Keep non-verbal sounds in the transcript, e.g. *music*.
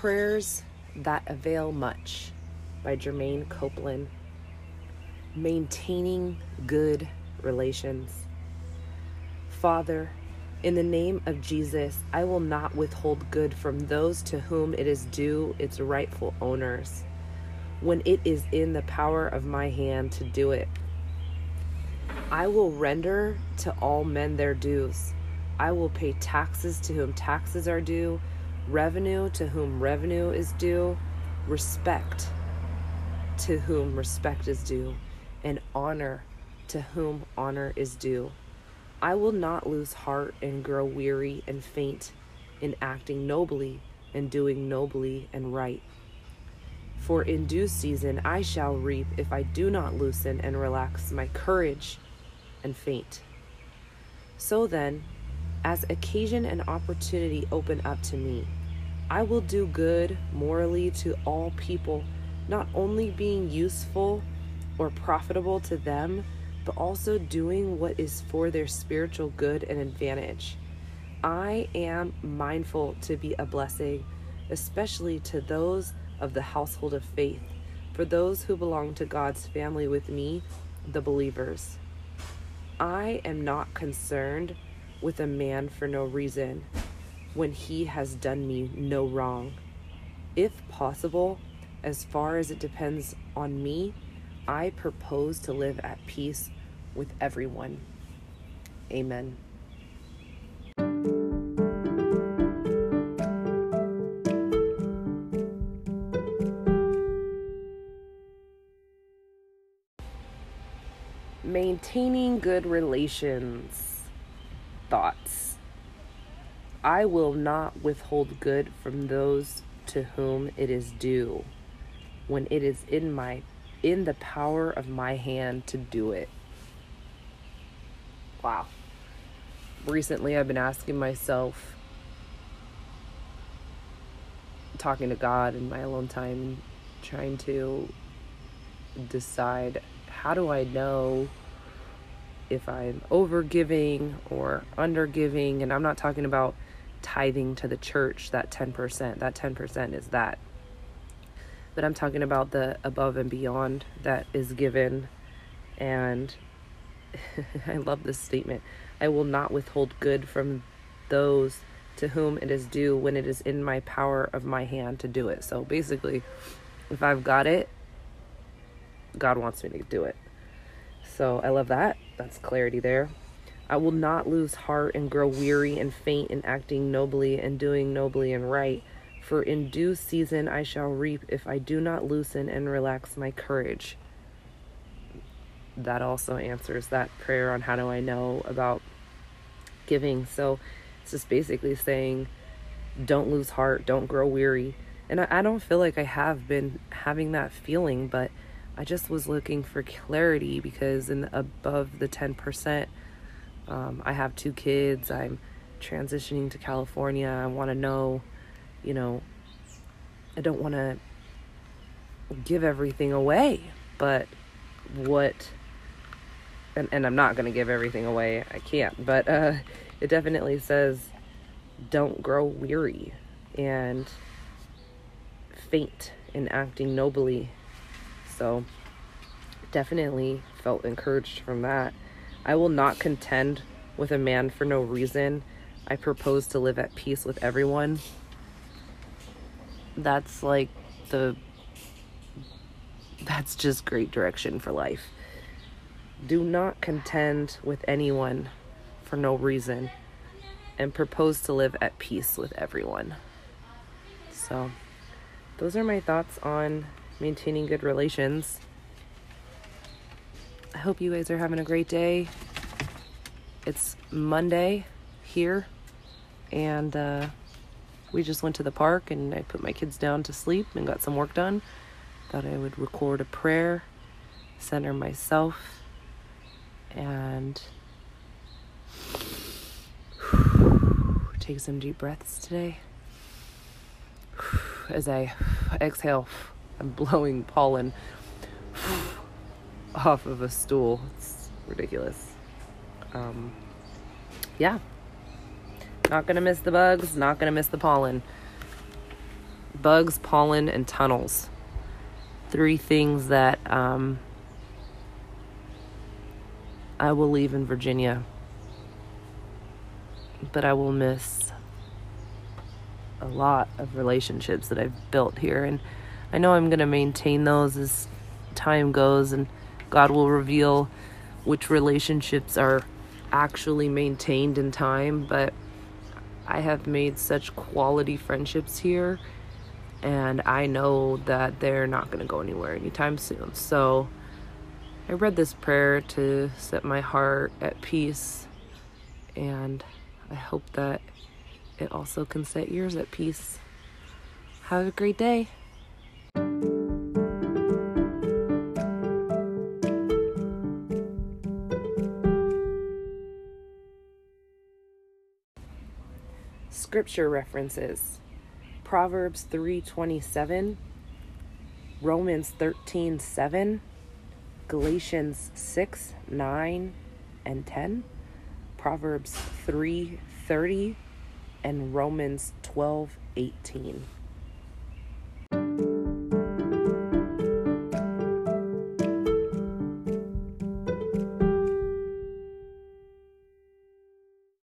Prayers That Avail Much by Germaine Copeland. Maintaining Good Relations. Father, in the name of Jesus, I will not withhold good from those to whom it is due its rightful owners, when it is in the power of my hand to do it. I will render to all men their dues. I will pay taxes to whom taxes are due, revenue to whom revenue is due, respect to whom respect is due, and honor to whom honor is due. I will not lose heart and grow weary and faint in acting nobly and doing nobly and right. For in due season I shall reap if I do not loosen and relax my courage and faint. So then, as occasion and opportunity open up to me, I will do good morally to all people, not only being useful or profitable to them but also doing what is for their spiritual good and advantage. I am mindful to be a blessing, especially to those of the household of faith, for those who belong to God's family with me, the believers. I am not concerned with a man for no reason when he has done me no wrong. If possible, as far as it depends on me, I propose to live at peace with everyone. Amen. Maintaining good relations. Thoughts. I will not withhold good from those to whom it is due when it is in my in the power of my hand to do it. Wow. Recently, I've been asking myself, talking to God in my alone time, trying to decide how do I know if I'm over giving or under giving. And I'm not talking about tithing to the church, that 10%. That 10% is that but I'm talking about the above and beyond that is given. And *laughs* I love this statement I will not withhold good from those to whom it is due when it is in my power of my hand to do it. So basically, if I've got it, God wants me to do it. So I love that. That's clarity there. I will not lose heart and grow weary and faint in acting nobly and doing nobly and right. For in due season I shall reap if I do not loosen and relax my courage. That also answers that prayer on how do I know about giving. So it's just basically saying, don't lose heart, don't grow weary. And I, I don't feel like I have been having that feeling, but I just was looking for clarity because in the, above the 10%, um, I have two kids. I'm transitioning to California. I want to know you know, I don't want to give everything away, but what, and, and I'm not going to give everything away, I can't, but uh, it definitely says don't grow weary and faint in acting nobly. So, definitely felt encouraged from that. I will not contend with a man for no reason. I propose to live at peace with everyone that's like the that's just great direction for life. Do not contend with anyone for no reason and propose to live at peace with everyone. So, those are my thoughts on maintaining good relations. I hope you guys are having a great day. It's Monday here, and uh, we just went to the park and I put my kids down to sleep and got some work done. Thought I would record a prayer, center myself, and *sighs* take some deep breaths today. *sighs* As I *sighs* exhale, I'm blowing pollen off of a stool. It's ridiculous. Um, yeah. Not gonna miss the bugs, not gonna miss the pollen. bugs, pollen, and tunnels. Three things that um, I will leave in Virginia, but I will miss a lot of relationships that I've built here. And I know I'm to maintain those as time goes, and God will reveal which relationships are actually maintained in time. But I have made such quality friendships here, and I know that they're not going to go anywhere anytime soon. So I read this prayer to set my heart at peace, and I hope that it also can set yours at peace. Have a great day. Scripture references Proverbs 3:27, Romans 13:7, Galatians 6, 9 and 10, Proverbs 3:30 and Romans 12 18.